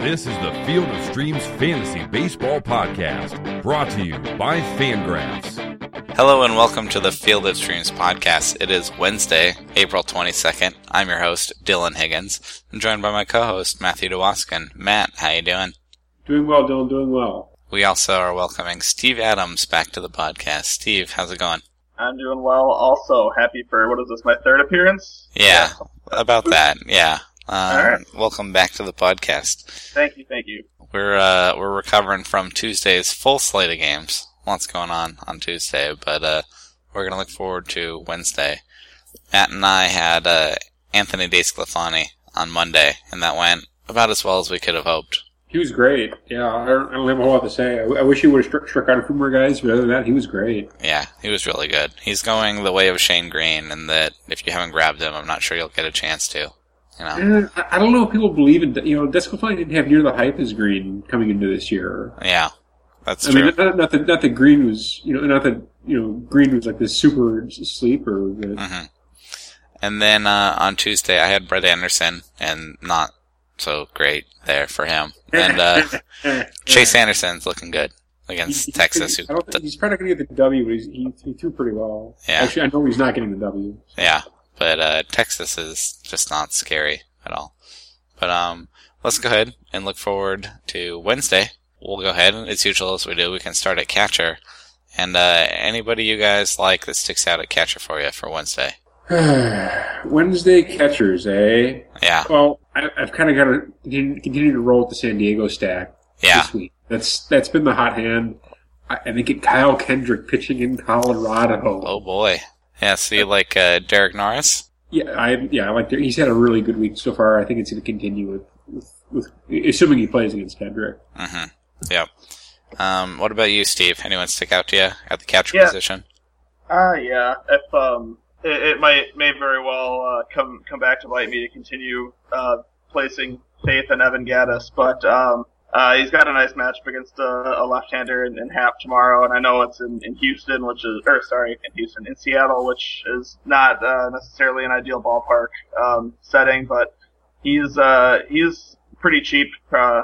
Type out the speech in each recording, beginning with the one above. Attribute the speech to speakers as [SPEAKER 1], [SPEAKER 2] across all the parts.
[SPEAKER 1] This is the Field of Streams Fantasy Baseball Podcast, brought to you by Fangraphs.
[SPEAKER 2] Hello and welcome to the Field of Streams podcast. It is Wednesday, April 22nd. I'm your host, Dylan Higgins. I'm joined by my co-host, Matthew DeWaskin. Matt, how you doing?
[SPEAKER 3] Doing well, Dylan, doing well.
[SPEAKER 2] We also are welcoming Steve Adams back to the podcast. Steve, how's it going?
[SPEAKER 4] I'm doing well. Also, happy for what is this? My third appearance.
[SPEAKER 2] Yeah, about that. Yeah. Um,
[SPEAKER 4] All right.
[SPEAKER 2] Welcome back to the podcast.
[SPEAKER 4] Thank you, thank you.
[SPEAKER 2] We're uh, we're recovering from Tuesday's full slate of games. Lots going on on Tuesday, but uh, we're gonna look forward to Wednesday. Matt and I had uh, Anthony DeSclafani on Monday, and that went about as well as we could have hoped.
[SPEAKER 3] He was great. Yeah, I don't, I don't have a whole lot to say. I, I wish he would have struck, struck out a few more guys, but other than that, he was great.
[SPEAKER 2] Yeah, he was really good. He's going the way of Shane Greene, and that if you haven't grabbed him, I'm not sure you'll get a chance to. You know?
[SPEAKER 3] Eh, I, don't know if people believe in, you know, Desclafani didn't have near the hype as Greene coming into this year.
[SPEAKER 2] Yeah, that's
[SPEAKER 3] I
[SPEAKER 2] true.
[SPEAKER 3] mean, not, not that not that Greene was, you know, not that you know Greene was like this super sleeper. But
[SPEAKER 2] hmm And then uh, on Tuesday, I had Brett Anderson, and not so great there for him. And uh, Chase Anderson's looking good against
[SPEAKER 3] He-
[SPEAKER 2] Texas.
[SPEAKER 3] I
[SPEAKER 2] Who,
[SPEAKER 3] he's probably going to get the W, but he's, he, he threw pretty well.
[SPEAKER 2] Yeah.
[SPEAKER 3] Actually, I know he's not getting the W.
[SPEAKER 2] yeah, but uh, Texas is just not scary at all. But um, let's go ahead and look forward to Wednesday. We'll go ahead, and as usual as we do. We can start at catcher. And uh, anybody you guys like that sticks out at catcher for you for Wednesday?
[SPEAKER 3] Wednesday catchers, eh?
[SPEAKER 2] Yeah,
[SPEAKER 3] Well, I, I've kind of got to continue, to roll with the San Diego stack
[SPEAKER 2] yeah,
[SPEAKER 3] this week. That's that's been the hot hand. I, I think it Kyle Kendrick pitching in Colorado.
[SPEAKER 2] oh boy. Yeah, so you like uh, Derek Norris?
[SPEAKER 3] Yeah, I yeah, I like. that. He's had a really good week so far. I think it's going to continue with, with, with assuming he plays against Kendrick.
[SPEAKER 2] Mm-hmm. Yep. Um, what about you, Steve? Anyone stick out to you at the catcher
[SPEAKER 4] Yeah.
[SPEAKER 2] position?
[SPEAKER 4] Uh, yeah. If um, it, it might may very well uh, come come back to bite me to continue uh, placing faith in Evan Gattis, but um, uh, he's got a nice matchup against a, a left-hander in, in Happ tomorrow, and I know it's in, in Houston, which is or sorry, in Houston, in Seattle, which is not uh, necessarily an ideal ballpark um, setting, but he's uh, he's pretty cheap. Uh,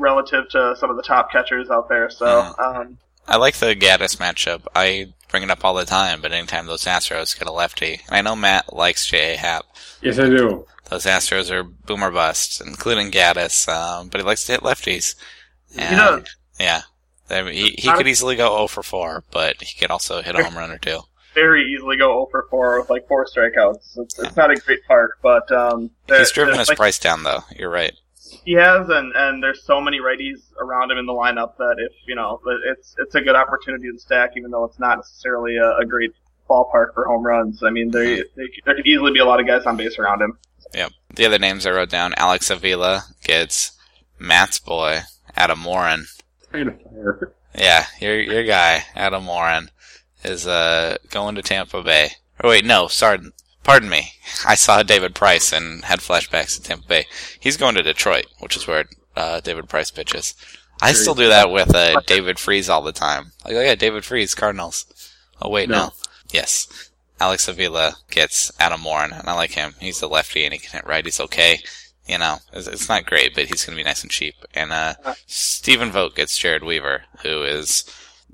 [SPEAKER 4] Relative to some of the top catchers out there, so um,
[SPEAKER 2] I like the Gattis matchup. I bring it up all the time, but anytime those Astros get a lefty, and I know Matt likes J.A. Happ.
[SPEAKER 3] Yes, I do.
[SPEAKER 2] Those Astros are boomer busts, including Gattis, um, but he likes to hit lefties.
[SPEAKER 4] he does.
[SPEAKER 2] Yeah. I mean, he, he could easily go 0 for 4, but he could also hit a home run or two.
[SPEAKER 4] very easily go 0 for 4 with like four strikeouts. It's, it's not a great park, but um,
[SPEAKER 2] He's driven his
[SPEAKER 4] like,
[SPEAKER 2] price down, though. You're right.
[SPEAKER 4] He has, and and there's so many righties around him in the lineup that if you know, it's it's a good opportunity to stack, even though it's not necessarily a, a great ballpark for home runs. I mean, they, they there could easily be a lot of guys on base around him.
[SPEAKER 2] Yep. The other names I wrote down, Alex Avila gets Matt's boy, Adam Warren.
[SPEAKER 3] Kind of fire.
[SPEAKER 2] Yeah, your your guy, Adam Warren, is uh going to Tampa Bay. Oh wait, no, sorry, pardon me. I saw David Price and had flashbacks to Tampa Bay. He's going to Detroit, which is where uh, David Price pitches. I still do that with uh, David Freese all the time. Like, oh yeah, David Freese, Cardinals. Oh wait, no.
[SPEAKER 3] No.
[SPEAKER 2] Yes, Alex Avila gets Adam Warren, and I like him. He's a lefty and he can hit right. He's okay. You know, it's, it's not great, but he's going to be nice and cheap. And uh, Stephen Vogt gets Jered Weaver, who is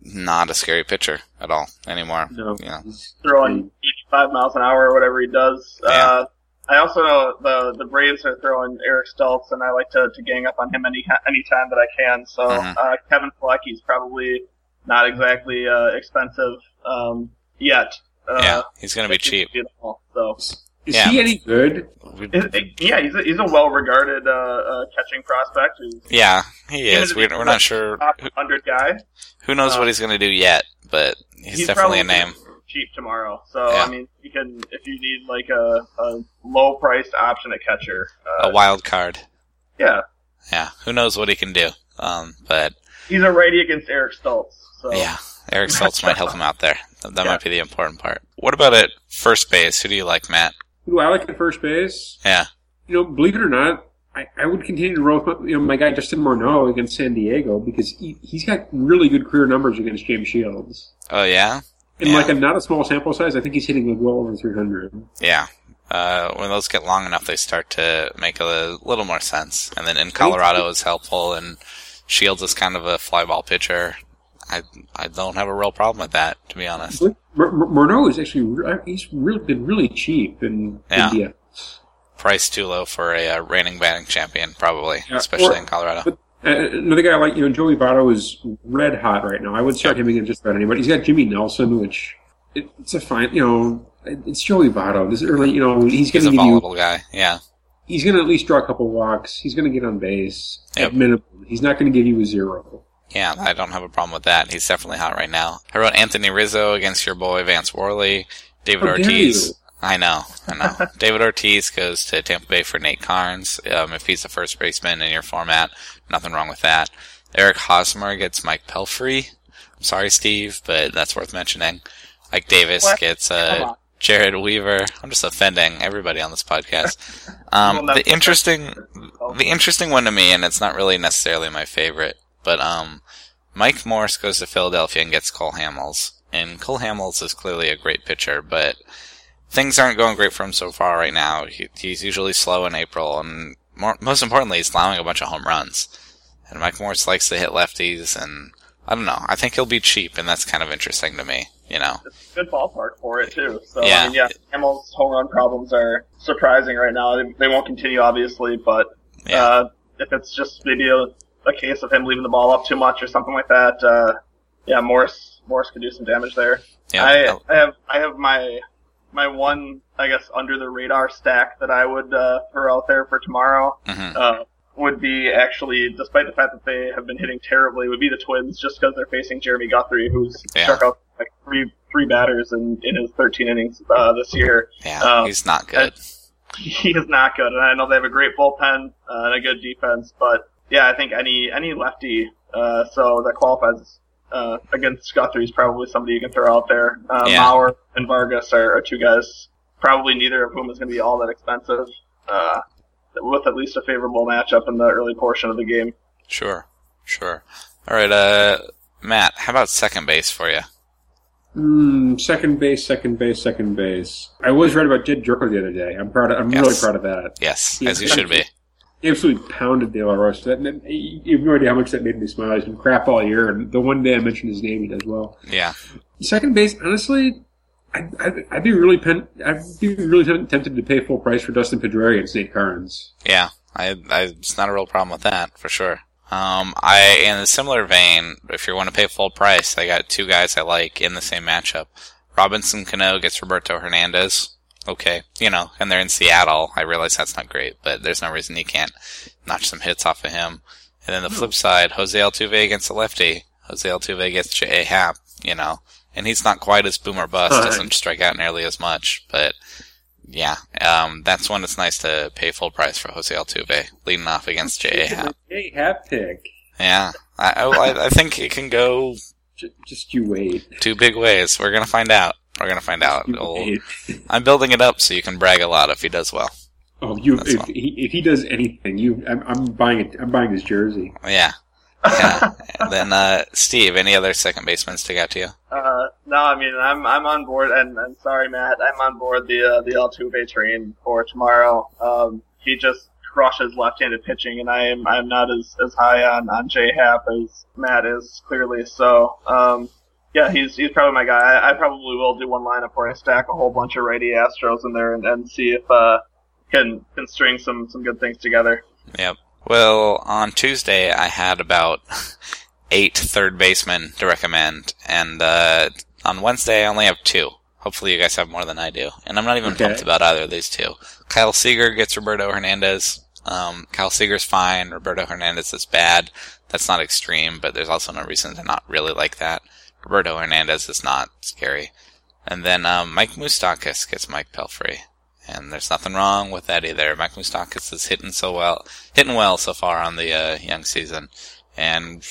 [SPEAKER 2] not a scary pitcher at all anymore.
[SPEAKER 3] No,
[SPEAKER 2] Yeah.
[SPEAKER 3] he's-
[SPEAKER 4] Throwing 85 miles an hour or whatever he does.
[SPEAKER 2] Yeah.
[SPEAKER 4] Uh, I also know the the Braves are throwing Eric Stults, and I like to, to gang up on him any any time that I can. So
[SPEAKER 2] Mhm.
[SPEAKER 4] uh, Kevin Plawecki's probably not exactly uh, expensive um, yet. Uh,
[SPEAKER 2] yeah, he's going to be cheap.
[SPEAKER 4] Beautiful. So
[SPEAKER 3] Is
[SPEAKER 2] Yeah.
[SPEAKER 3] he any good?
[SPEAKER 4] It- it- yeah, he's a, he's a well regarded uh, uh, catching prospect. He's
[SPEAKER 2] Yeah, he is. We're, we're not sure.
[SPEAKER 4] top
[SPEAKER 2] Who,
[SPEAKER 4] hundred guy.
[SPEAKER 2] who knows
[SPEAKER 4] uh,
[SPEAKER 2] what he's going to do yet, but he's, definitely a name.
[SPEAKER 4] Cheap tomorrow. So
[SPEAKER 2] Yeah.
[SPEAKER 4] I mean, you can if you need like a, a low priced option at catcher. Uh,
[SPEAKER 2] A wild card.
[SPEAKER 4] yeah,
[SPEAKER 2] Yeah, who knows what he can do. Um, but
[SPEAKER 4] he's a righty against Eric Stults. So
[SPEAKER 2] yeah, Eric Stults might help him out there. That, that
[SPEAKER 4] Yeah.
[SPEAKER 2] might be the important part. What about at first base? Who do you like, Matt?
[SPEAKER 3] Who do I like at first base?
[SPEAKER 2] Yeah,
[SPEAKER 3] You know, believe it or not, I, I would continue to roll with my, you know, my guy Justin Morneau against San Diego because he, he's got really good career numbers against James Shields.
[SPEAKER 2] Oh yeah,
[SPEAKER 3] In
[SPEAKER 2] Yeah.
[SPEAKER 3] like a not a small sample size, I think he's hitting like well over 300.
[SPEAKER 2] yeah. Uh, when those get long enough, they start to make a little more sense. And then in Colorado is helpful, and Shields is kind of a fly ball pitcher. I I don't have a real problem with that, to be honest.
[SPEAKER 3] Morneau is actually re- he's really been really cheap in
[SPEAKER 2] Yeah.
[SPEAKER 3] India.
[SPEAKER 2] Price too low for a uh, reigning batting champion, probably,
[SPEAKER 3] Yeah,
[SPEAKER 2] especially
[SPEAKER 3] or-
[SPEAKER 2] in Colorado.
[SPEAKER 3] But uh, another guy like you know Joey Votto is red hot right now. I would start him against just about anybody. He's got Jimmy Nelson, which it, it's a fine. You know, it's Joey Votto. This early, you know, he's going to
[SPEAKER 2] a
[SPEAKER 3] give you.
[SPEAKER 2] volatile guy. Yeah.
[SPEAKER 3] He's going to at least draw a couple walks. He's going to get on base
[SPEAKER 2] Yep.
[SPEAKER 3] at minimum. He's not going to give you a zero.
[SPEAKER 2] Yeah, I don't have a problem with that. He's definitely hot right now. I wrote Anthony Rizzo against your boy Vance Worley. David
[SPEAKER 3] How
[SPEAKER 2] Ortiz. I know, I know. David Ortiz goes to Tampa Bay for Nate Karns. Um, if he's the first baseman in your format, nothing wrong with that. Eric Hosmer gets Mike Pelfrey. I'm sorry, Steve, but that's worth mentioning. Ike Davis
[SPEAKER 4] What?
[SPEAKER 2] gets uh. Jered Weaver. I'm just offending everybody on this podcast. Um, the interesting, the interesting one to me, and it's not really necessarily my favorite, but um, Mike Morse goes to Philadelphia and gets Cole Hamels. And Cole Hamels is clearly a great pitcher, but things aren't going great for him so far right now. He, he's usually slow in April, and more, most importantly, he's allowing a bunch of home runs. And Mike Morse likes to hit lefties, and I don't know. I think he'll be cheap, and that's kind of interesting to me. You know,
[SPEAKER 4] It's a good ballpark for it too. So
[SPEAKER 2] Yeah.
[SPEAKER 4] I mean, yeah, Hamels' home run problems are surprising right now. They, they won't continue, obviously, but
[SPEAKER 2] yeah,
[SPEAKER 4] uh, if it's just maybe a, a case of him leaving the ball up too much or something like that, uh, yeah, Morse Morse could do some damage there.
[SPEAKER 2] yeah.
[SPEAKER 4] I, I have I have my my one I guess under the radar stack that I would uh, throw out there for tomorrow
[SPEAKER 2] Mhm.
[SPEAKER 4] uh, would be actually, despite the fact that they have been hitting terribly, would be the Twins just because they're facing Jeremy Guthrie, who's
[SPEAKER 2] Yeah.
[SPEAKER 4] struck out like three three batters in, in his 13 innings uh, this year.
[SPEAKER 2] yeah.
[SPEAKER 4] uh,
[SPEAKER 2] he's not good.
[SPEAKER 4] He is not good, and I know they have a great bullpen uh, and a good defense, but yeah, I think any any lefty uh, so that qualifies uh, against Guthrie is probably somebody you can throw out there. Uh,
[SPEAKER 2] Yeah.
[SPEAKER 4] Mauer and Vargas are, are two guys, probably neither of whom is going to be all that expensive, uh, with at least a favorable matchup in the early portion of the game.
[SPEAKER 2] Sure, sure. All right, uh, Matt, how about second base for you?
[SPEAKER 3] Mm, second base, second base, second base. I was right about Jed Gyorko the other day. I'm proud. Of, I'm really proud of that.
[SPEAKER 2] Yes,
[SPEAKER 3] Yeah,
[SPEAKER 2] as you should be.
[SPEAKER 3] Absolutely pounded De La Rosa. That, that, you have no idea how much that made me smile. He's been crap all year, and the one day I mentioned his name, he does well.
[SPEAKER 2] Yeah,
[SPEAKER 3] Second base, honestly, I'd, I'd, I'd be really pen, I'd be really tempted to pay full price for Dustin Pedroia and Nate Karns.
[SPEAKER 2] yeah. I, I, it's not a real problem with that for sure. Um, I in a similar vein, if you want to pay full price, I got two guys I like in the same matchup. Robinson Cano gets Roberto Hernandez. Okay, you know, and they're in Seattle. I realize that's not great, but there's no reason you can't notch some hits off of him. And then the flip side, Jose Altuve against the lefty. Jose Altuve gets J.A. Happ, you know, and he's not quite as boom or bust,
[SPEAKER 3] Fine.
[SPEAKER 2] doesn't strike out nearly as much, but yeah, um, that's when it's nice to pay full price for Jose Altuve, leading off against J.A. Happ.
[SPEAKER 3] Hey, hat pick.
[SPEAKER 2] Yeah, I, I, I think it can go
[SPEAKER 3] Just, just you wait.
[SPEAKER 2] two big ways. We're gonna find out. We're gonna find out.
[SPEAKER 3] You
[SPEAKER 2] It'll-
[SPEAKER 3] wait.
[SPEAKER 2] I'm building it up so you can brag a lot if he does well.
[SPEAKER 3] Oh, you!
[SPEAKER 2] That's
[SPEAKER 3] If
[SPEAKER 2] all.
[SPEAKER 3] he, if he does anything, you, I'm, I'm buying it. I'm buying his jersey.
[SPEAKER 2] Yeah. yeah. Then, uh, Steve, any other second baseman stick out to you?
[SPEAKER 4] Uh, no, I mean I'm I'm on board, and, and sorry, Matt, I'm on board the uh, the Altuve train for tomorrow. Um, he just crushes left-handed pitching, and I am I'm not as, as high on on J Happ as Matt is clearly. So, um, yeah, he's he's probably my guy. I, I probably will do one lineup where I stack a whole bunch of righty Astros in there and, and see if uh can can string some some good things together.
[SPEAKER 2] Yep. Well, on Tuesday, I had about eight third basemen to recommend, and uh, on Wednesday, I only have two. Hopefully, you guys have more than I do, and I'm not even
[SPEAKER 3] Okay.
[SPEAKER 2] pumped about either of these two. Kyle Seager gets Roberto Hernandez. Um, Kyle Seager's fine. Roberto Hernandez is bad. That's not extreme, but there's also no reason to not really like that. Roberto Hernandez is not scary. And then um, Mike Moustakas gets Mike Pelfrey. And there's nothing wrong with that either. Mike Moustakas is hitting so well, hitting well so far on the uh, young season, and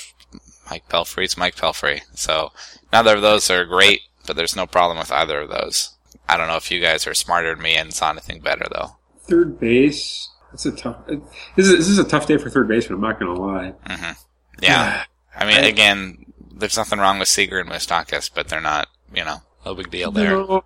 [SPEAKER 2] Mike Pelfrey's Mike Pelfrey. So neither of those are great, but there's no problem with either of those. I don't know if you guys are smarter than me and saw anything better though.
[SPEAKER 3] Third base. That's a tough. This is, this is a tough day for third baseman. I'm not going to lie.
[SPEAKER 2] Yeah, I mean, again, there's nothing wrong with Seager and Moustakas, but they're not, you know, a big deal there.
[SPEAKER 3] No,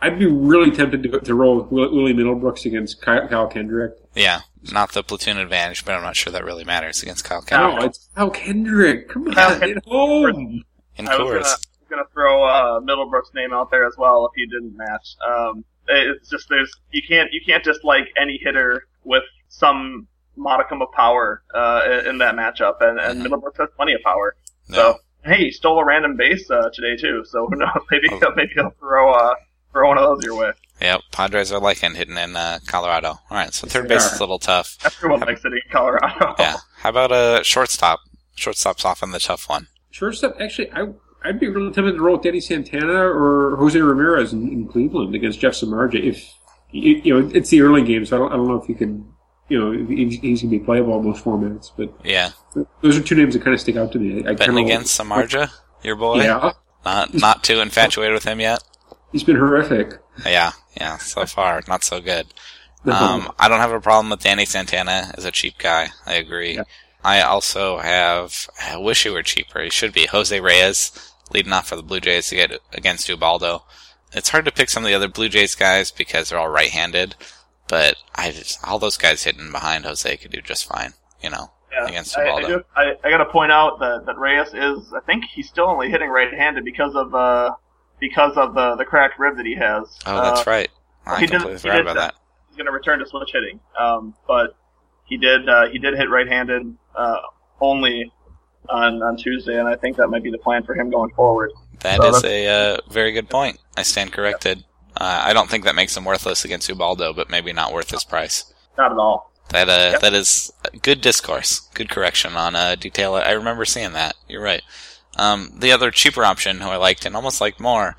[SPEAKER 3] I'd be really tempted to, to roll with Willie Middlebrooks against Kyle, Kyle Kendrick.
[SPEAKER 2] Yeah, not the platoon advantage, but I'm not sure that really matters against Kyle Kendrick
[SPEAKER 3] No, it's Kyle Kendrick. Come on,
[SPEAKER 4] Kyle
[SPEAKER 3] get home.
[SPEAKER 2] in
[SPEAKER 4] I was gonna, throw uh, Middlebrooks' name out there as well if he didn't match. Um, it's just there's you can't you can't just like any hitter with some modicum of power uh, in, in that matchup, and, and
[SPEAKER 2] Mhm.
[SPEAKER 4] Middlebrooks has plenty of power.
[SPEAKER 2] No.
[SPEAKER 4] So hey, he stole a random base uh, today too. So who knows? Maybe
[SPEAKER 2] Oh.
[SPEAKER 4] he'll, maybe he'll throw uh, throw one of those your way.
[SPEAKER 2] Yep, Padres are liking hitting in uh, Colorado. All right, so third base is a little tough.
[SPEAKER 4] Everyone likes hitting in Colorado.
[SPEAKER 2] Yeah. How about a shortstop? Shortstop's often the tough one.
[SPEAKER 3] Shortstop, actually, I, I'd be really tempted to roll with Danny Santana or Jose Ramirez in, in Cleveland against Jeff Samardzija. If you, you know, it's the early game, so I don't, I don't know if you can, you know, if he's, he's going to be playable in most formats. But
[SPEAKER 2] Yeah,
[SPEAKER 3] those are two names that kind of stick out to me. I, I
[SPEAKER 2] betting against Samardzija, your boy.
[SPEAKER 3] Yeah,
[SPEAKER 2] Not not too infatuated with him yet.
[SPEAKER 3] he's been horrific.
[SPEAKER 2] Yeah, yeah. So far, not so good. Um, I don't have a problem with Danny Santana as a cheap guy. I agree.
[SPEAKER 3] Yeah.
[SPEAKER 2] I also have. I wish he were cheaper. He should be Jose Reyes leading off for the Blue Jays to get against Ubaldo. It's hard to pick some of the other Blue Jays guys because they're all right-handed, but I just, all those guys hitting behind Jose could do just fine. You know,
[SPEAKER 4] Yeah,
[SPEAKER 2] against
[SPEAKER 4] I, I, do- I, I got to point out that, that Reyes is, I think he's still only hitting right-handed because of uh, because of the the cracked rib that he has.
[SPEAKER 2] Oh, that's
[SPEAKER 4] Uh,
[SPEAKER 2] right. I
[SPEAKER 4] he did-
[SPEAKER 2] completely
[SPEAKER 4] he
[SPEAKER 2] forgot
[SPEAKER 4] did
[SPEAKER 2] about
[SPEAKER 4] that. He's going to return to switch hitting, um, but he did uh, he did hit right-handed uh, only on on Tuesday, and I think that might be the plan for him going forward.
[SPEAKER 2] That
[SPEAKER 4] So
[SPEAKER 2] is
[SPEAKER 4] that's-
[SPEAKER 2] a uh, very good point. I stand corrected. Uh, I don't think that makes him worthless against Ubaldo, but maybe not worth his price.
[SPEAKER 4] Not at all.
[SPEAKER 2] That uh,
[SPEAKER 4] Yep.
[SPEAKER 2] that is good discourse, good correction on uh, detail. I remember seeing that. You're right. Um, the other cheaper option, who I liked and almost liked more,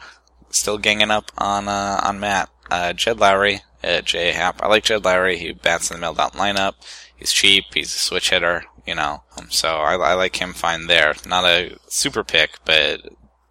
[SPEAKER 2] still ganging up on uh, on Matt, uh, Jed Lowrie at J Happ. I like Jed Lowrie. He bats in the middle down lineup. He's cheap. He's a switch hitter. You know, um, so I, I like him fine there. Not a super pick, but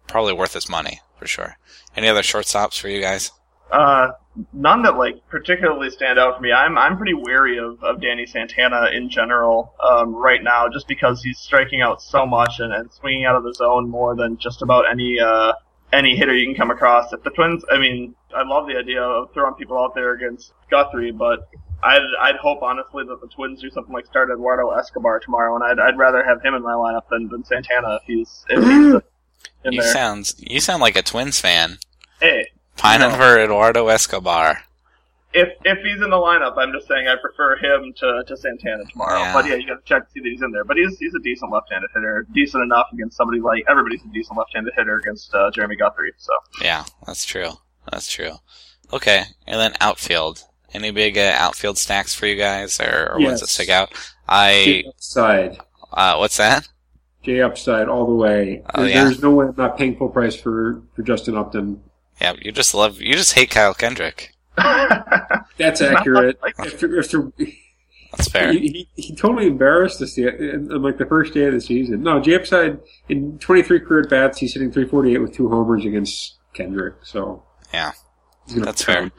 [SPEAKER 2] probably worth his money for sure. Any other shortstops for you guys?
[SPEAKER 4] Uh, none that like particularly stand out for me. I'm I'm pretty wary of, of Danny Santana in general um, right now, just because he's striking out so much and, and swinging out of the zone more than just about any uh, any hitter you can come across. If the Twins, I mean, I love the idea of throwing people out there against Guthrie, but I'd I'd hope honestly that the Twins do something like start Eduardo Escobar tomorrow, and I'd I'd rather have him in my lineup than, than Santana if he's if he's in
[SPEAKER 2] You
[SPEAKER 4] there.
[SPEAKER 2] sounds you sound like a Twins fan.
[SPEAKER 4] hey,
[SPEAKER 2] Pining
[SPEAKER 4] No.
[SPEAKER 2] for Eduardo Escobar.
[SPEAKER 4] if if he's in the lineup, I'm just saying I prefer him to, to Santana tomorrow.
[SPEAKER 2] Yeah.
[SPEAKER 4] But yeah, you got to check to see that he's in there. But he's he's a decent left-handed hitter, decent enough against somebody like everybody's a decent left-handed hitter against uh, Jeremy Guthrie. So
[SPEAKER 2] Yeah, that's true. That's true. Okay, and then outfield. Any big uh, outfield stacks for you guys, or, or ones that stick out? I
[SPEAKER 3] upside,
[SPEAKER 2] uh, what's that?
[SPEAKER 3] J upside all the way.
[SPEAKER 2] Oh, yeah.
[SPEAKER 3] There's no way I'm not paying full price for for Justin Upton.
[SPEAKER 2] Yeah, you just love you just hate Kyle Kendrick.
[SPEAKER 3] That's accurate.
[SPEAKER 4] like-
[SPEAKER 3] After, after
[SPEAKER 2] That's fair.
[SPEAKER 3] He, he, he totally embarrassed us the, in, in like the first day of the season. No, J upside in 23 career at bats, he's hitting 348 with two homers against Kendrick. So
[SPEAKER 2] Yeah, that's fair.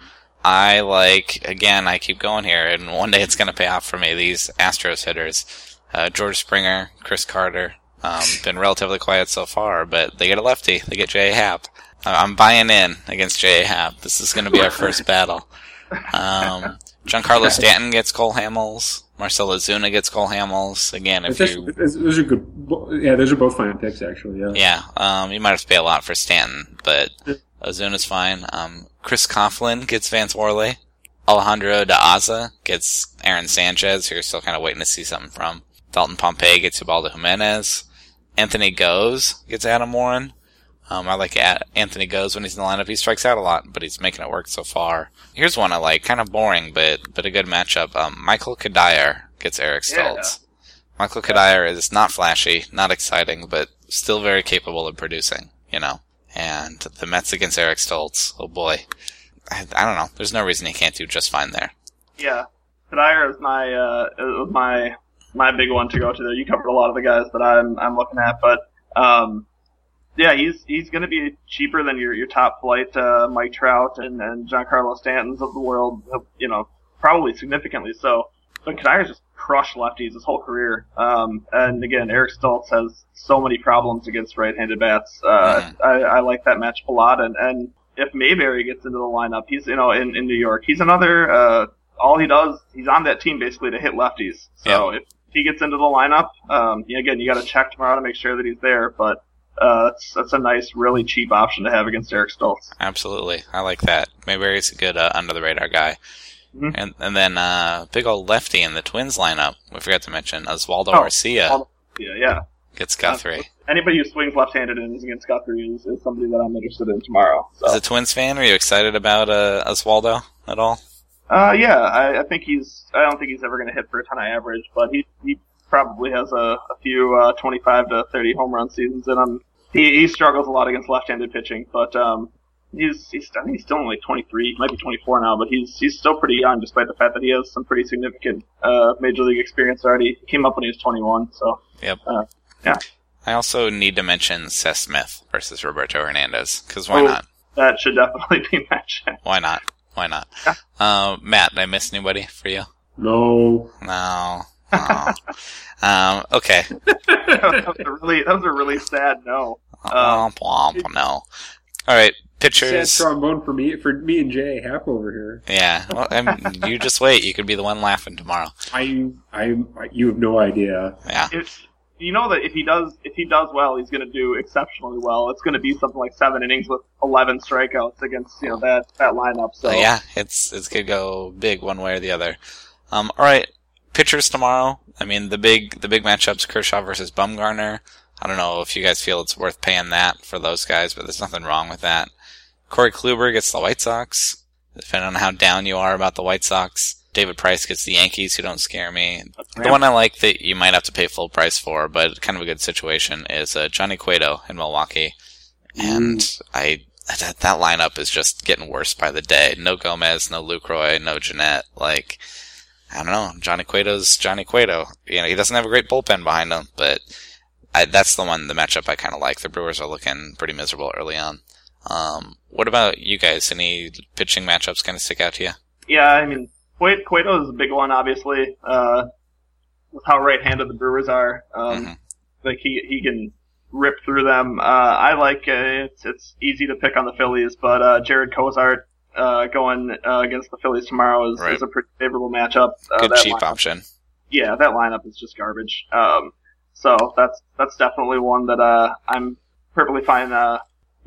[SPEAKER 2] I like again. I keep going here, and one day it's going to pay off for me. These Astros hitters, uh, George Springer, Chris Carter, um, been relatively quiet so far, but they get a lefty. They get J. A. Happ. I'm buying in against J. A. Happ. This is going to be our first battle. Um, Giancarlo Stanton gets Cole Hamels. Marcell Ozuna gets Cole Hamels. Again, if
[SPEAKER 3] That's
[SPEAKER 2] you
[SPEAKER 3] those are good. Yeah, those are both fine picks actually. Yeah.
[SPEAKER 2] yeah, um, you might have to pay a lot for Stanton, but Ozuna's fine. Um, Chris Coghlan gets Vance Worley. Alejandro De Aza gets Aaron Sanchez, who you're still kind of waiting to see something from. Dalton Pompey gets Ubaldo Jimenez. Anthony Gose gets Adam Warren. Um, I like Anthony Gose when he's in the lineup. He strikes out a lot, but he's making it work so far. Here's one I like, kind of boring, but but a good matchup. Um, Michael Cuddyer gets Eric
[SPEAKER 4] Yeah.
[SPEAKER 2] Stults. Michael Cuddyer is not flashy, not exciting, but still very capable of producing, you know. And the Mets against Eric Stults, oh boy. I, I don't know. There's no reason he can't do just fine there.
[SPEAKER 4] yeah, Cuddyer is my uh, is my my big one to go to there. You covered a lot of the guys that I'm I'm looking at, but um, yeah, he's he's going to be cheaper than your your top flight uh, Mike Trout and and Giancarlo Stanton's of the world. You know, probably significantly so. But Cuddyer's just crushed lefties his whole career. Um, and again, Eric Stults has so many problems against right-handed bats. Uh. I, I like that matchup a lot, and and if Mayberry gets into the lineup, he's you know in, in New York, he's another. Uh, all he does, he's on that team basically to hit lefties. So if he gets into the lineup, um, again, you got to check tomorrow to make sure that he's there. But uh, that's that's a nice, really cheap option to have against Eric Stults.
[SPEAKER 2] Absolutely, I like that. Mayberry's a good uh, under the radar guy.
[SPEAKER 4] Mhm.
[SPEAKER 2] And and then uh, big old lefty in the Twins lineup. We forgot to mention Oswaldo
[SPEAKER 4] Oh, Arcia Yeah, yeah.
[SPEAKER 2] gets Guthrie.
[SPEAKER 4] Anybody who swings left-handed and is against Guthrie is, is somebody that I'm interested in tomorrow. So.
[SPEAKER 2] As a Twins fan, are you excited about uh, Oswaldo at all?
[SPEAKER 4] Uh, yeah, I, I think he's. I don't think he's ever going to hit for a ton of average, but he he probably has a, a few uh, 25 to 30 home run seasons in him. He he struggles a lot against left-handed pitching, but um, he's he's I think he's still only 23, he might be 24 now, but he's he's still pretty young, despite the fact that he has some pretty significant uh, major league experience already. He came up when he was 21, so
[SPEAKER 2] Yep.
[SPEAKER 4] Uh, yeah.
[SPEAKER 2] I also need to mention Seth Smith versus Roberto Hernandez because why
[SPEAKER 4] Oh.
[SPEAKER 2] not?
[SPEAKER 4] that should definitely be mentioned.
[SPEAKER 2] Why not? Why not?
[SPEAKER 4] Yeah.
[SPEAKER 2] Uh, Matt, did I miss anybody for you?
[SPEAKER 3] No.
[SPEAKER 2] No. Oh. um, okay.
[SPEAKER 4] that was a really that was a really sad no. Um,
[SPEAKER 2] Womp womp. No. All right.
[SPEAKER 3] Sad
[SPEAKER 2] Pitchers.
[SPEAKER 3] trombone for me for me and Jay Happ over here.
[SPEAKER 2] Yeah. Well, I'm, you just wait. You could be the one laughing tomorrow.
[SPEAKER 3] I I you have no idea.
[SPEAKER 2] Yeah.
[SPEAKER 4] if you know that if he does if he does well, he's going to do exceptionally well. It's going to be something like seven innings with eleven strikeouts against you know that that lineup. So
[SPEAKER 2] So yeah, it's it's gonna go big one way or the other. Um, all right, pitchers tomorrow. I mean, the big the big matchups: Kershaw versus Bumgarner. I don't know if you guys feel it's worth paying that for those guys, but there's nothing wrong with that. Corey Kluber gets the White Sox. Depending on how down you are about the White Sox, David Price gets the Yankees, who don't scare me. The one I like that you might have to pay full price for, but kind of a good situation, is uh, Johnny Cueto in Milwaukee. And I that, that lineup is just getting worse by the day. No Gomez, no Lucroy, no Jeanette. Like, I don't know. Johnny Cueto's Johnny Cueto. You know, he doesn't have a great bullpen behind him, but I, that's the one, the matchup I kind of like. The Brewers are looking pretty miserable early on. Um, what about you guys? Any pitching matchups kind of stick out to you?
[SPEAKER 4] yeah, I mean Cueto, is a big one, obviously. Uh, with how right-handed the Brewers are, um,
[SPEAKER 2] Mhm.
[SPEAKER 4] like he he can rip through them. Uh, I like uh, it's it's easy to pick on the Phillies, but uh, Jarred Cosart uh, going uh, against the Phillies tomorrow is,
[SPEAKER 2] Right.
[SPEAKER 4] is a pretty favorable matchup. Uh,
[SPEAKER 2] Good
[SPEAKER 4] that
[SPEAKER 2] cheap
[SPEAKER 4] lineup-
[SPEAKER 2] option.
[SPEAKER 4] yeah, that lineup is just garbage. Um, so that's that's definitely one that uh, I'm perfectly fine uh,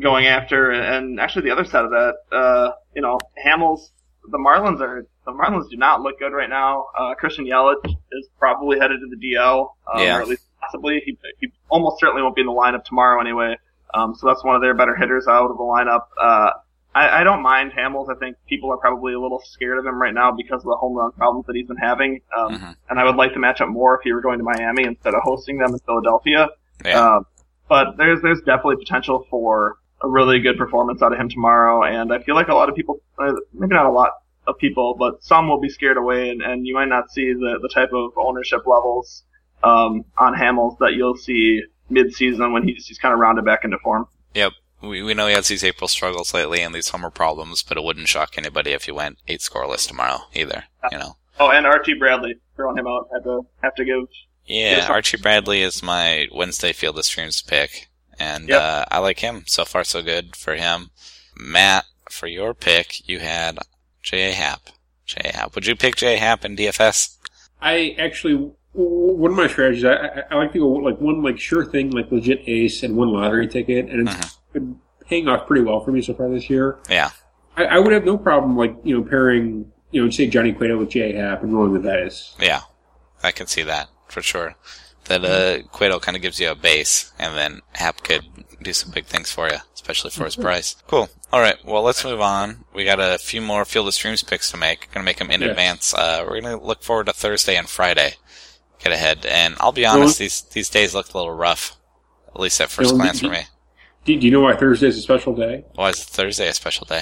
[SPEAKER 4] going after. And actually, the other side of that, uh, you know, Hamels, the Marlins are the Marlins do not look good right now. Uh, Christian Yelich is probably headed to the DL, um,
[SPEAKER 2] Yeah.
[SPEAKER 4] or at least possibly. He, he almost certainly won't be in the lineup tomorrow anyway. Um, so that's one of their better hitters out of the lineup. Uh, I, I don't mind Hamels. I think people are probably a little scared of him right now because of the home run problems that he's been having. Um,
[SPEAKER 2] Mhm.
[SPEAKER 4] and I would like to match up more if he were going to Miami instead of hosting them in Philadelphia.
[SPEAKER 2] Yeah.
[SPEAKER 4] Um, but there's there's definitely potential for a really good performance out of him tomorrow, and I feel like a lot of people, uh, maybe not a lot of people, but some will be scared away, and, and you might not see the the type of ownership levels um, on Hamels that you'll see mid-season when he's he's kind of rounded back into form.
[SPEAKER 2] Yep. We, we know he has these April struggles lately and these summer problems, but it wouldn't shock anybody if he went eight scoreless tomorrow either. You know.
[SPEAKER 4] Oh, and Archie Bradley throwing him out. Have to have to give.
[SPEAKER 2] Yeah,
[SPEAKER 4] Yes.
[SPEAKER 2] Archie Bradley is my Wednesday Field of Streams pick, and
[SPEAKER 4] Yep.
[SPEAKER 2] uh, I like him. So far, so good for him. Matt, for your pick, you had J.A. Happ. J.A. Happ. Would you pick J.A. Happ in DFS?
[SPEAKER 3] I actually w- w- one of my strategies. I, I, I like to go like one like sure thing, like legit ace, and one lottery ticket, and it's
[SPEAKER 2] Uh-huh.
[SPEAKER 3] Been paying off pretty well for me so far this year.
[SPEAKER 2] Yeah.
[SPEAKER 3] I, I would have no problem like you know pairing you know say Johnny Cueto with J Happ and rolling with that is
[SPEAKER 2] Yeah. I can see that for sure. That uh, Cueto kind of gives you a base, and then Happ could do some big things for you, especially for his price. Cool. All right. Well, let's move on. We got a few more Field of Streams picks to make. Gonna make them in
[SPEAKER 3] Yes.
[SPEAKER 2] advance. Uh, we're gonna look forward to Thursday and Friday. Get ahead. And I'll be honest, these these days looked a little rough, at least at first
[SPEAKER 3] Well,
[SPEAKER 2] glance for me.
[SPEAKER 3] Do, do you know why Thursday is a special day?
[SPEAKER 2] Why is Thursday a special day?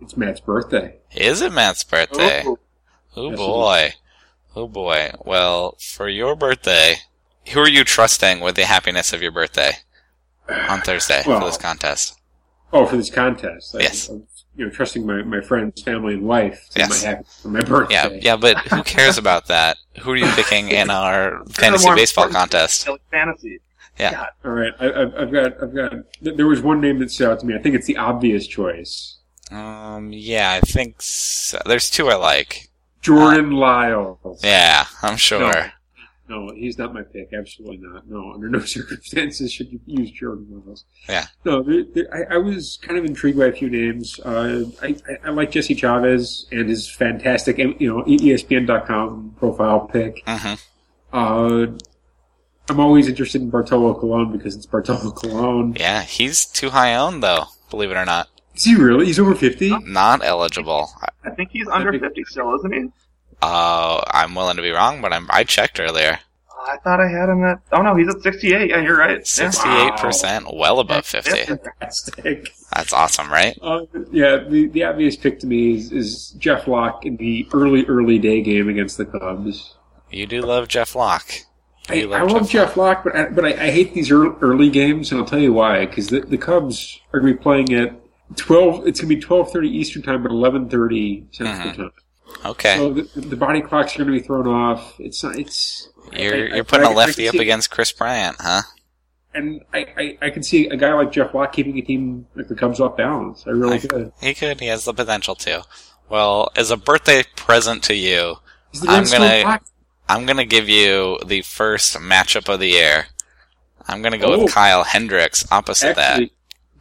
[SPEAKER 3] It's Matt's birthday.
[SPEAKER 2] Is it Matt's birthday?
[SPEAKER 4] Oh,
[SPEAKER 2] Oh
[SPEAKER 3] Yes,
[SPEAKER 2] boy. Oh boy. Well, for your birthday, who are you trusting with the happiness of your birthday on Thursday for this contest?
[SPEAKER 3] Oh, for this contest. I-
[SPEAKER 2] Yes.
[SPEAKER 3] I'm, you know, trusting my, my friends, family, and wife to
[SPEAKER 2] Yes.
[SPEAKER 3] my happy for my birthday.
[SPEAKER 2] Yeah, yeah, but who cares about that? Who are you picking in our fantasy baseball contest?
[SPEAKER 4] Fantasy.
[SPEAKER 2] Yeah.
[SPEAKER 4] God.
[SPEAKER 3] All right, I, I've, I've got, I've got. There was one name that stood out to me. I think it's the obvious choice.
[SPEAKER 2] Um, yeah, I think so. there's two I like.
[SPEAKER 3] Jordan Lyles.
[SPEAKER 2] Yeah, I'm sure.
[SPEAKER 3] No, he's not my pick. Absolutely not. No, under no circumstances should you use Jordan Lyles.
[SPEAKER 2] Yeah.
[SPEAKER 3] No, there, there, I, I was kind of intrigued by a few names. Uh, I, I, I like Jesse Chavez and his fantastic, you know, ESPN.com profile pick.
[SPEAKER 2] hmm
[SPEAKER 3] Uh, I'm always interested in Bartolo Colon because it's Bartolo Colon.
[SPEAKER 2] Yeah, he's too high owned though. Believe it or not,
[SPEAKER 3] Is he really? He's over 50?
[SPEAKER 2] not eligible.
[SPEAKER 4] I think he's under 50 still, isn't he?
[SPEAKER 2] Uh, I'm willing to be wrong, but I'm, I checked earlier.
[SPEAKER 4] Oh, I thought I had him at. Oh no, he's at 68. Yeah, you're right.
[SPEAKER 2] Sixty-eight percent, well above fifty.
[SPEAKER 3] Fantastic.
[SPEAKER 2] That's awesome, right?
[SPEAKER 3] Uh, yeah, the, the obvious pick to me is, is Jeff Locke in the early, early day game against the Cubs.
[SPEAKER 2] You do love Jeff Locke.
[SPEAKER 3] I, I love Jeff Locke, but I, but I, I hate these early, early games, and I'll tell you why. Because the, the Cubs are going to be playing at twelve. It's going to be twelve thirty Eastern time, but eleven thirty Central
[SPEAKER 2] Mhm.
[SPEAKER 3] time.
[SPEAKER 2] Okay,
[SPEAKER 3] So the, the body clocks are going to be thrown off. It's not. It's
[SPEAKER 2] you're you're putting a lefty up against Kris Bryant, huh?
[SPEAKER 3] and I, I, I can see a guy like Jeff Locke keeping a team like the Cubs off balance. I really could.
[SPEAKER 2] He could. He has the potential to. Well, as a birthday present to you, I'm gonna-. I'm gonna give you the first matchup of the year. I'm gonna go
[SPEAKER 3] Oh.
[SPEAKER 2] with Kyle Hendricks opposite
[SPEAKER 3] Actually,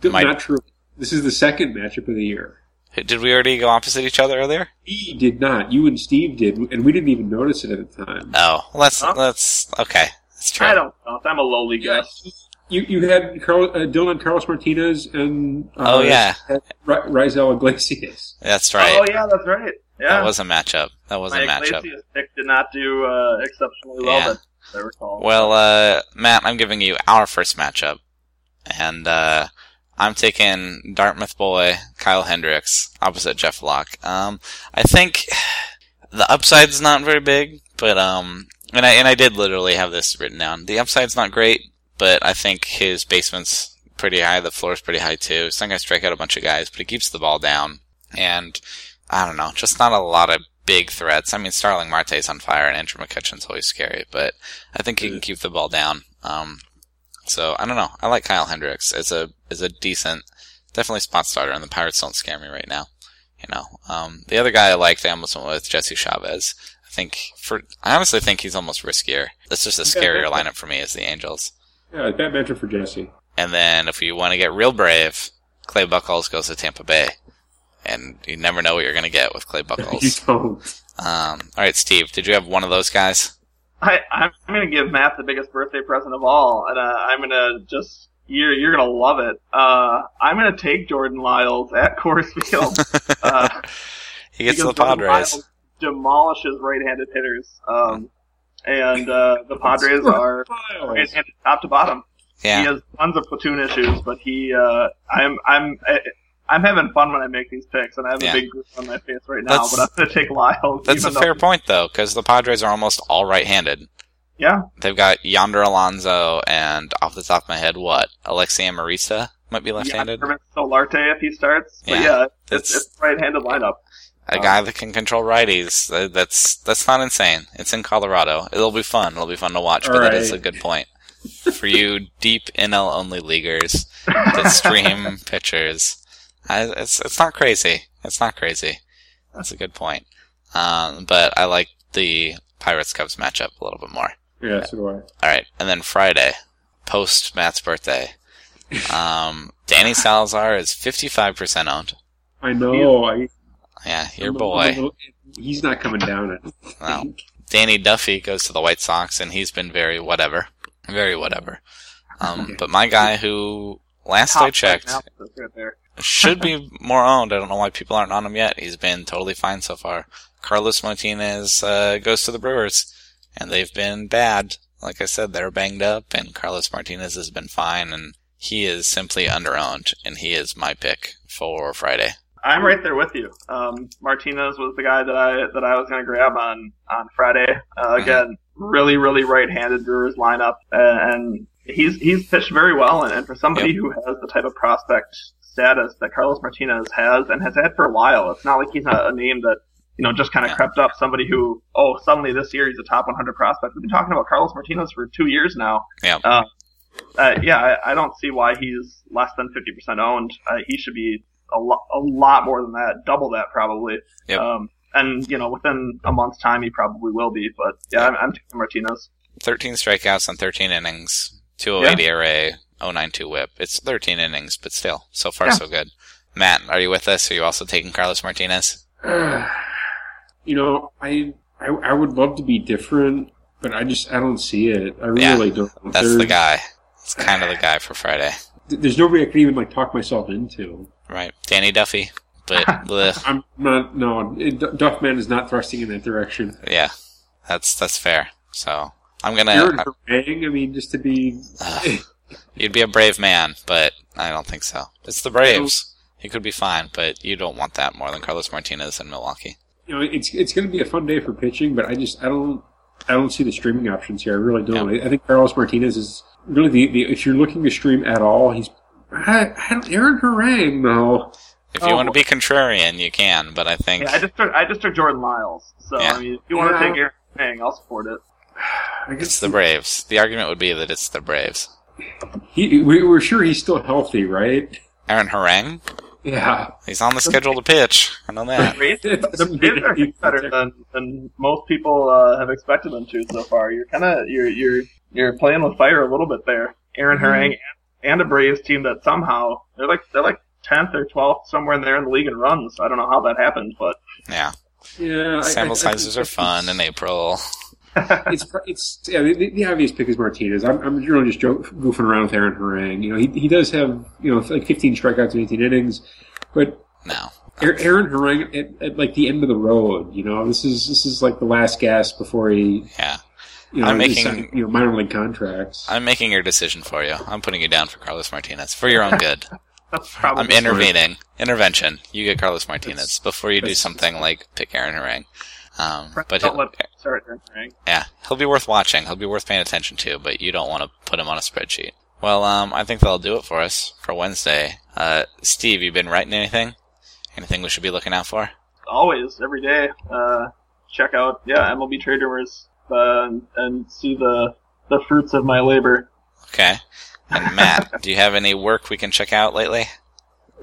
[SPEAKER 3] th-
[SPEAKER 2] My-
[SPEAKER 3] not true. This is the second matchup of the year.
[SPEAKER 2] Did we already go opposite each other earlier?
[SPEAKER 3] He did not. You and Steve did, and we didn't even notice it at the time.
[SPEAKER 2] Oh, let's
[SPEAKER 4] Huh?
[SPEAKER 2] let's okay. That's true.
[SPEAKER 4] I don't know. I'm a lowly guess.
[SPEAKER 3] You you had Carl, uh, Dylan Carlos Martinez and uh,
[SPEAKER 2] Oh, yeah.
[SPEAKER 3] had Ri- Raisel Iglesias.
[SPEAKER 2] That's right.
[SPEAKER 4] Oh yeah, that's right. Yeah.
[SPEAKER 2] That was a matchup. That was
[SPEAKER 4] My
[SPEAKER 2] a matchup.
[SPEAKER 4] Iglesias pick did not do uh, exceptionally well,
[SPEAKER 2] Yeah.
[SPEAKER 4] but I recall.
[SPEAKER 2] Well, uh, Matt, I'm giving you our first matchup, and uh, I'm taking Dartmouth boy Kyle Hendricks opposite Jeff Locke. Um, I think the upside's not very big, but um, and I and I did literally have this written down. The upside's not great, but I think his basement's pretty high. The floor's pretty high too. He's not gonna strike out a bunch of guys, but he keeps the ball down, and I don't know, just not a lot of big threats. I mean, Starling Marte's on fire, and Andrew McCutchen's always scary, but I think he can keep the ball down. Um, so I don't know. I like Kyle Hendricks as a as a decent, definitely spot starter, and the Pirates don't scare me right now. You know, um, the other guy I liked, I almost went with Jesse Chavez. I think for I honestly think he's almost riskier. That's just a scarier lineup for me as the Angels.
[SPEAKER 3] Yeah, bad matchup for Jesse.
[SPEAKER 2] And then if you want to get real brave, Clay Buchholz goes to Tampa Bay, and you never know what you're going to get with Clay
[SPEAKER 3] you
[SPEAKER 2] Buchholz.
[SPEAKER 3] don't.
[SPEAKER 2] um, all right, Steve, did you have one of those guys?
[SPEAKER 4] I, I'm going to give Matt the biggest birthday present of all, and uh, I'm going to just you're you're going to love it. Uh, I'm going to take Jordan Lyles at Coors Field. uh,
[SPEAKER 2] He gets the Padres.
[SPEAKER 4] Lyles demolishes right-handed hitters, um, and uh, the Padres are right-handed top to bottom. He has tons of platoon issues, but he, uh, I'm, I'm, I, I'm having fun when I make these picks, and I have
[SPEAKER 2] Yeah.
[SPEAKER 4] a big grin on my face right now.
[SPEAKER 2] That's-
[SPEAKER 4] but I'm going to take Lyles.
[SPEAKER 2] that's a
[SPEAKER 4] though-
[SPEAKER 2] fair point though, because the Padres are almost all right-handed.
[SPEAKER 4] Yeah,
[SPEAKER 2] They've got Yonder Alonso and off the top of my head, what Alexi Amarista might be left-handed.
[SPEAKER 4] Yeah, Solarte if he starts. But
[SPEAKER 2] Yeah,
[SPEAKER 4] it's, it's right-handed lineup.
[SPEAKER 2] A guy that can control righties. Uh, that's that's not insane. It's in Colorado. It'll be fun. It'll be fun to watch. But that is a good point for you deep NL only leaguers that stream pitchers. I, it's it's not crazy. It's not crazy. That's a good point. Um, but I like the Pirates Cubs matchup a little bit more.
[SPEAKER 3] Yeah, so do I.
[SPEAKER 2] All right, and then Friday, post Matt's birthday, um, Danny Salazar is fifty five percent owned.
[SPEAKER 3] I know. I,
[SPEAKER 2] Yeah, your
[SPEAKER 3] I'm
[SPEAKER 2] boy.
[SPEAKER 3] Little- he's not coming down. It.
[SPEAKER 2] No. Danny Duffy goes to the White Sox, and he's been very whatever, very whatever. Um, but my guy, who last I
[SPEAKER 4] Top
[SPEAKER 2] checked
[SPEAKER 4] analysis right there.
[SPEAKER 2] Should be more owned. I don't know why people aren't on him yet. He's been totally fine so far. Carlos Martinez uh, goes to the Brewers, and they've been bad. Like I said, they're banged up, and Carlos Martinez has been fine, and he is simply underowned, and he is my pick for Friday.
[SPEAKER 4] I'm right there with you. Um, Martinez was the guy that I that I was going to grab on on Friday. Uh, again, really, really right-handed Brewers lineup, uh, and he's he's pitched very well. And, and for somebody who has the type of prospect status that Carlos Martinez has and has had for a while, it's not like he's a, a name that you know just kind of
[SPEAKER 2] Yeah.
[SPEAKER 4] crept up. Somebody who oh suddenly this year he's a top 100 prospect. We've been talking about Carlos Martinez for two years now.
[SPEAKER 2] Yeah.
[SPEAKER 4] Uh, uh, yeah, I, I don't see why he's less than 50% owned. Uh, he should be a lot, a lot more than that, double that probably.
[SPEAKER 2] Yep.
[SPEAKER 4] Um, and you know, within a month's time, he probably will be. But yeah, I'm, I'm taking Martinez.
[SPEAKER 2] 13 strikeouts on 13 innings, 208 ERA, 092 whip. It's 13 innings, but still, so far
[SPEAKER 4] Yeah.
[SPEAKER 2] so good. Matt, are you with us? Are you also taking Carlos Martinez?
[SPEAKER 3] you know, I, I I would love to be different, but I just I don't see it. I
[SPEAKER 2] Yeah,
[SPEAKER 3] really don't.
[SPEAKER 2] That's the guy. It's kind of the guy for Friday.
[SPEAKER 3] There's nobody I could even like talk myself into.
[SPEAKER 2] Right. Danny Duffy. But.
[SPEAKER 3] I'm not. No, it, Duffman is not thrusting in that direction.
[SPEAKER 2] yeah, that's, that's fair. So, I'm gonna,
[SPEAKER 3] Aaron
[SPEAKER 2] uh,
[SPEAKER 3] Harang, I mean, just to be.
[SPEAKER 2] Ugh. You'd be a brave man, but I don't think so. It's the Braves. He could be fine, but you don't want that more than Carlos Martinez in Milwaukee.
[SPEAKER 3] you know, it's it's going to be a fun day for pitching, but I just I don't I don't see the streaming options here. I really don't. I, I think Carlos Martinez is really the, the if you're looking to stream at all, he's I, I don't, Aaron Harang though.
[SPEAKER 2] If you
[SPEAKER 4] Oh.
[SPEAKER 2] want to be contrarian, you can, but I think
[SPEAKER 4] Yeah, I just took I just took Jordan Lyles. So
[SPEAKER 2] Yeah.
[SPEAKER 4] I mean, if you want to take Aaron Harang, I'll support it.
[SPEAKER 3] I
[SPEAKER 2] it's the Braves. The argument would be that it's the Braves.
[SPEAKER 3] He, we, we're sure he's still healthy, right?
[SPEAKER 2] Aaron Harang,
[SPEAKER 3] Yeah.
[SPEAKER 2] he's on the schedule to pitch. I know that.
[SPEAKER 4] Braves the Braves
[SPEAKER 3] mean
[SPEAKER 4] are
[SPEAKER 3] anything.
[SPEAKER 4] better than, than most people uh, have expected them to so far. You're kind of you're you're you're playing with fire a little bit there. Aaron
[SPEAKER 3] Mm-hmm.
[SPEAKER 4] Harang and, and a Braves team that somehow they're like they're like tenth or twelfth somewhere in there in the league in runs. I don't know how that happened, but
[SPEAKER 2] Yeah.
[SPEAKER 3] Yeah.
[SPEAKER 2] Sample
[SPEAKER 3] I- I
[SPEAKER 2] sizes
[SPEAKER 3] think
[SPEAKER 2] are fun in April.
[SPEAKER 3] It's it's yeah, the, the obvious pick is Martinez. I'm, I'm really just joke, goofing around with Aaron Harang. You know, he he does have you know like 15 strikeouts in 18 innings, but
[SPEAKER 2] No.
[SPEAKER 3] Aaron Harang at, at like the end of the road. You know, this is this is like the last gasp before he
[SPEAKER 2] Yeah.
[SPEAKER 3] you know
[SPEAKER 2] I'm making-
[SPEAKER 3] signed, you know minor league contracts.
[SPEAKER 2] I'm making your decision for you. I'm putting you down for Carlos Martinez for your own good. I'm intervening. Intervention. You get Carlos Martinez before you do something like pick Aaron Harang. Um, but
[SPEAKER 4] don't
[SPEAKER 2] he'll,
[SPEAKER 4] let him start Aaron
[SPEAKER 2] yeah, he'll be worth watching. He'll be worth paying attention to, but you don't want to put him on a spreadsheet. Well, um, I think that'll do it for us for Wednesday. Uh, Steve, you been writing anything? Anything we should be looking out for?
[SPEAKER 4] always every day. Uh, check out yeah MLB Trade Rumors uh, and, and see the the fruits of my labor.
[SPEAKER 2] Okay. And Matt, do you have any work we can check out lately?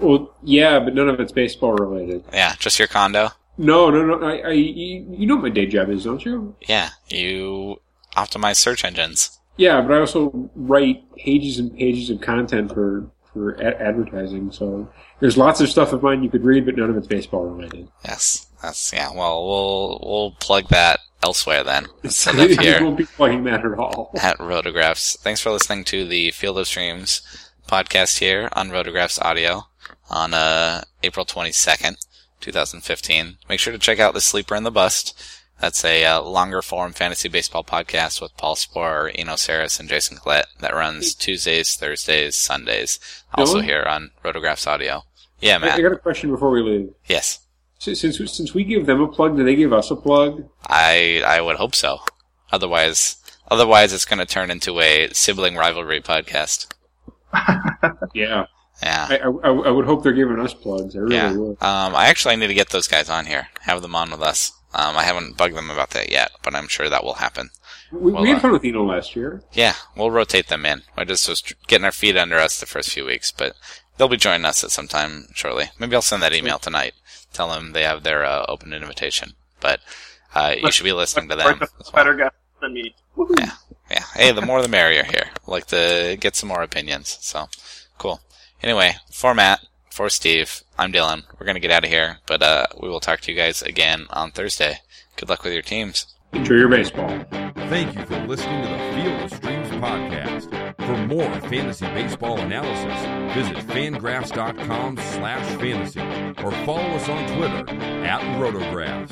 [SPEAKER 3] Well, yeah, but none of it's baseball related.
[SPEAKER 2] Yeah, just your condo?
[SPEAKER 3] No, no, no. I, I you, know what my day job is, don't you?
[SPEAKER 2] Yeah, you optimize search engines.
[SPEAKER 3] Yeah, but I also write pages and pages of content for for a- advertising. So there's lots of stuff of mine you could read, but none of it's baseball related.
[SPEAKER 2] Yes, that's yeah. Well, we'll we'll plug that elsewhere then Instead of here,
[SPEAKER 3] won't be plugging that at all.
[SPEAKER 2] at Rotographs. Thanks for listening to the Field of Streams podcast here on Rotographs Audio on uh, April twenty second, two thousand fifteen. Make sure to check out the Sleeper and the Bust. That's a uh, longer form fantasy baseball podcast with Paul Sporer, Eno Sarris, and Jason Collette that runs Tuesdays, Thursdays, Sundays. Also
[SPEAKER 3] Dylan?
[SPEAKER 2] here on Rotographs Audio. Yeah,
[SPEAKER 3] man.
[SPEAKER 2] Matt.
[SPEAKER 3] I got a question before we leave.
[SPEAKER 2] Yes.
[SPEAKER 3] Since since we- since we give them a plug, do they give us a plug?
[SPEAKER 2] I I would hope so. Otherwise, otherwise it's going to turn into a sibling rivalry podcast.
[SPEAKER 3] Yeah,
[SPEAKER 2] Yeah,
[SPEAKER 3] I, I, I would hope they're giving us plugs. I really
[SPEAKER 2] yeah.
[SPEAKER 3] would.
[SPEAKER 2] Um, I actually need to get those guys on here, have them on with us. Um, I haven't bugged them about that yet, but I'm sure that will happen.
[SPEAKER 3] We,
[SPEAKER 2] well,
[SPEAKER 3] we
[SPEAKER 2] uh,
[SPEAKER 3] had fun with Eno last year.
[SPEAKER 2] Yeah, we'll rotate them in. We're just was getting our feet under us the first few weeks, but they'll be joining us at some time shortly. Maybe I'll send that email tonight. Tell them they have their uh, open invitation. But uh, you should be listening to them.
[SPEAKER 4] Like
[SPEAKER 2] as
[SPEAKER 4] a
[SPEAKER 2] well.
[SPEAKER 4] better guy than me.
[SPEAKER 2] Yeah, yeah. Hey, the more the merrier here. Like to get some more opinions. So, cool. Anyway, for Matt, for Steve, I'm Dylan. We're gonna get out of here, but uh, we will talk to you guys again on Thursday. Good luck with your teams.
[SPEAKER 3] Enjoy your baseball.
[SPEAKER 1] Thank you for listening to the Field of Streams podcast. For more fantasy baseball analysis, visit fangraphs.com slash fantasy or follow us on Twitter at rotographs.